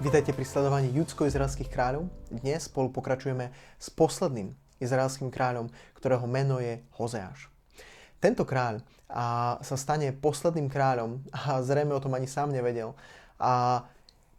Vítajte pri sledovaní judsko-izraelských kráľov. Dnes spolu pokračujeme s posledným izraelským kráľom, ktorého meno je Hozeáš. Tento kráľ a, sa stane posledným kráľom a zrejme o tom ani sám nevedel. A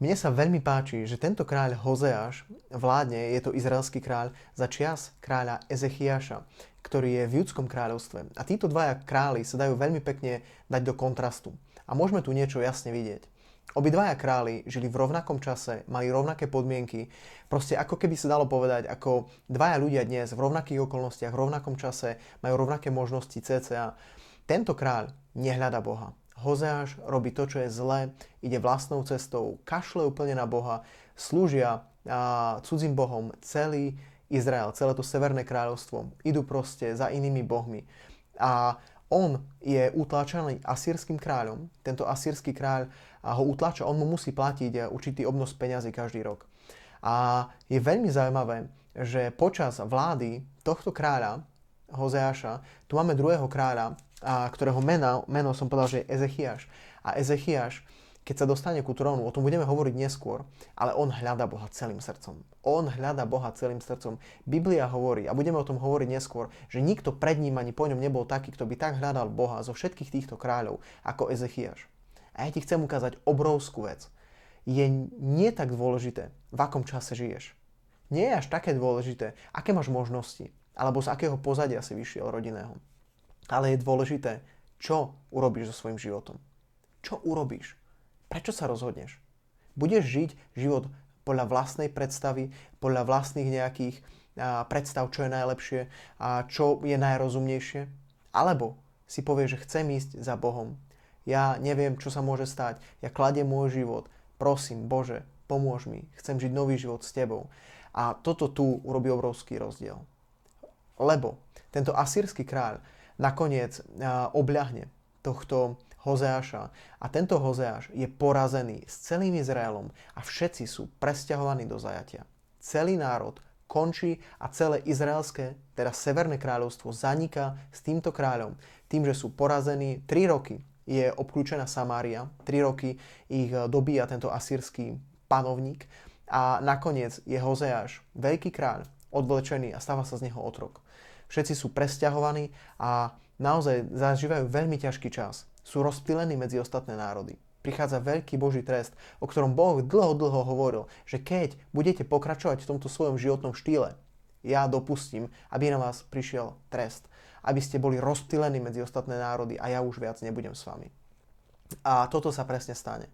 mne sa veľmi páči, že tento kráľ Hozeáš vládne, je to izraelský kráľ, za čias kráľa Ezechiaša, ktorý je v judskom kráľovstve. A títo dvaja králi sa dajú veľmi pekne dať do kontrastu. A môžeme tu niečo jasne vidieť. Obidvaja králi žili v rovnakom čase, mali rovnaké podmienky. Proste ako keby sa dalo povedať, ako dvaja ľudia dnes v rovnakých okolnostiach, v rovnakom čase majú rovnaké možnosti cca. Tento kráľ nehľada Boha. Hozeáš robí to, čo je zlé, ide vlastnou cestou, kašle úplne na Boha, slúžia a, cudzím bohom celý Izrael, celé to severné kráľovstvo. Idú proste za inými bohmi. A on je utláčaný asýrským kráľom. Tento asýrsky kráľ ho utlača, on mu musí platiť eh, určitý obnos peňazí každý rok. A je veľmi zaujímavé, že počas vlády tohto kráľa, Hozeáša, tu máme druhého kráľa, ktorého meno, meno som povedal, že je Ezechiaš. A Ezechiaš keď sa dostane ku trónu, o tom budeme hovoriť neskôr, ale on hľada Boha celým srdcom. On hľada Boha celým srdcom. Biblia hovorí, a budeme o tom hovoriť neskôr, že nikto pred ním ani po ňom nebol taký, kto by tak hľadal Boha zo všetkých týchto kráľov, ako Ezechiaš. A ja ti chcem ukázať obrovskú vec. Je nie tak dôležité, v akom čase žiješ. Nie je až také dôležité, aké máš možnosti, alebo z akého pozadia si vyšiel rodinného. Ale je dôležité, čo urobíš so svojím životom. Čo urobíš? Prečo sa rozhodneš? Budeš žiť život podľa vlastnej predstavy, podľa vlastných nejakých predstav, čo je najlepšie a čo je najrozumnejšie? Alebo si povieš, že chcem ísť za Bohom. Ja neviem, čo sa môže stať. Ja kladiem môj život. Prosím, Bože, pomôž mi. Chcem žiť nový život s Tebou. A toto tu urobí obrovský rozdiel. Lebo tento asýrsky kráľ nakoniec obľahne tohto Hozeáša. A tento Hozeáš je porazený s celým Izraelom a všetci sú presťahovaní do zajatia. Celý národ končí a celé izraelské, teda Severné kráľovstvo, zaniká s týmto kráľom. Tým, že sú porazení 3 roky je obklúčená Samária, 3 roky ich dobíja tento asýrsky panovník a nakoniec je Hozeáš, veľký kráľ, odvlečený a stáva sa z neho otrok. Všetci sú presťahovaní a naozaj zažívajú veľmi ťažký čas sú rozptýlení medzi ostatné národy. Prichádza veľký Boží trest, o ktorom Boh dlho, dlho hovoril, že keď budete pokračovať v tomto svojom životnom štýle, ja dopustím, aby na vás prišiel trest. Aby ste boli rozptýlení medzi ostatné národy a ja už viac nebudem s vami. A toto sa presne stane.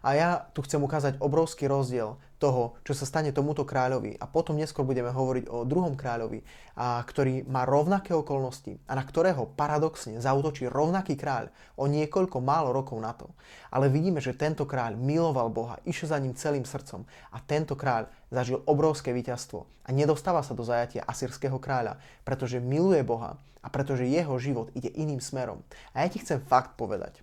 A ja tu chcem ukázať obrovský rozdiel toho, čo sa stane tomuto kráľovi. A potom neskôr budeme hovoriť o druhom kráľovi, a, ktorý má rovnaké okolnosti a na ktorého paradoxne zautočí rovnaký kráľ o niekoľko málo rokov na to. Ale vidíme, že tento kráľ miloval Boha, išiel za ním celým srdcom a tento kráľ zažil obrovské víťazstvo a nedostáva sa do zajatia asýrského kráľa, pretože miluje Boha a pretože jeho život ide iným smerom. A ja ti chcem fakt povedať,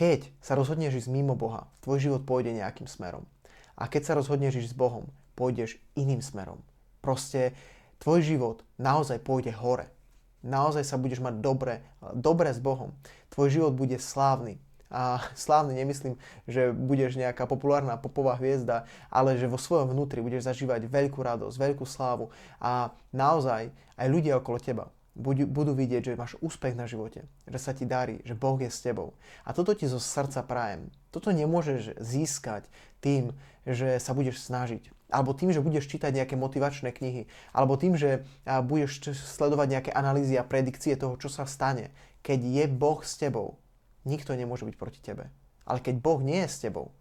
keď sa rozhodneš ísť mimo Boha, tvoj život pôjde nejakým smerom. A keď sa rozhodneš ísť s Bohom, pôjdeš iným smerom. Proste tvoj život naozaj pôjde hore. Naozaj sa budeš mať dobre, dobre s Bohom. Tvoj život bude slávny. A slávny nemyslím, že budeš nejaká populárna popová hviezda, ale že vo svojom vnútri budeš zažívať veľkú radosť, veľkú slávu a naozaj aj ľudia okolo teba budú vidieť, že máš úspech na živote, že sa ti darí, že Boh je s tebou. A toto ti zo srdca prajem. Toto nemôžeš získať tým, že sa budeš snažiť. Alebo tým, že budeš čítať nejaké motivačné knihy. Alebo tým, že budeš sledovať nejaké analýzy a predikcie toho, čo sa stane. Keď je Boh s tebou, nikto nemôže byť proti tebe. Ale keď Boh nie je s tebou,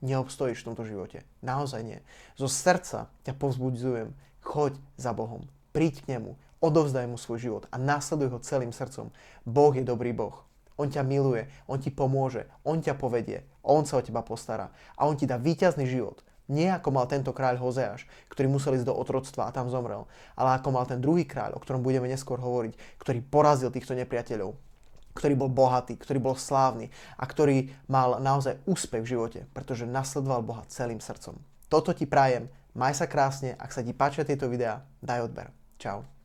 neobstojíš v tomto živote. Naozaj nie. Zo srdca ťa povzbudzujem. Choď za Bohom. Príď k nemu Odovzdaj mu svoj život a následuj ho celým srdcom. Boh je dobrý Boh. On ťa miluje, on ti pomôže, on ťa povedie, on sa o teba postará a on ti dá víťazný život. Nie ako mal tento kráľ Hozeáš, ktorý musel ísť do otroctva a tam zomrel, ale ako mal ten druhý kráľ, o ktorom budeme neskôr hovoriť, ktorý porazil týchto nepriateľov, ktorý bol bohatý, ktorý bol slávny a ktorý mal naozaj úspech v živote, pretože nasledoval Boha celým srdcom. Toto ti prajem, maj sa krásne, ak sa ti páčia tieto videá, daj odber. Čau.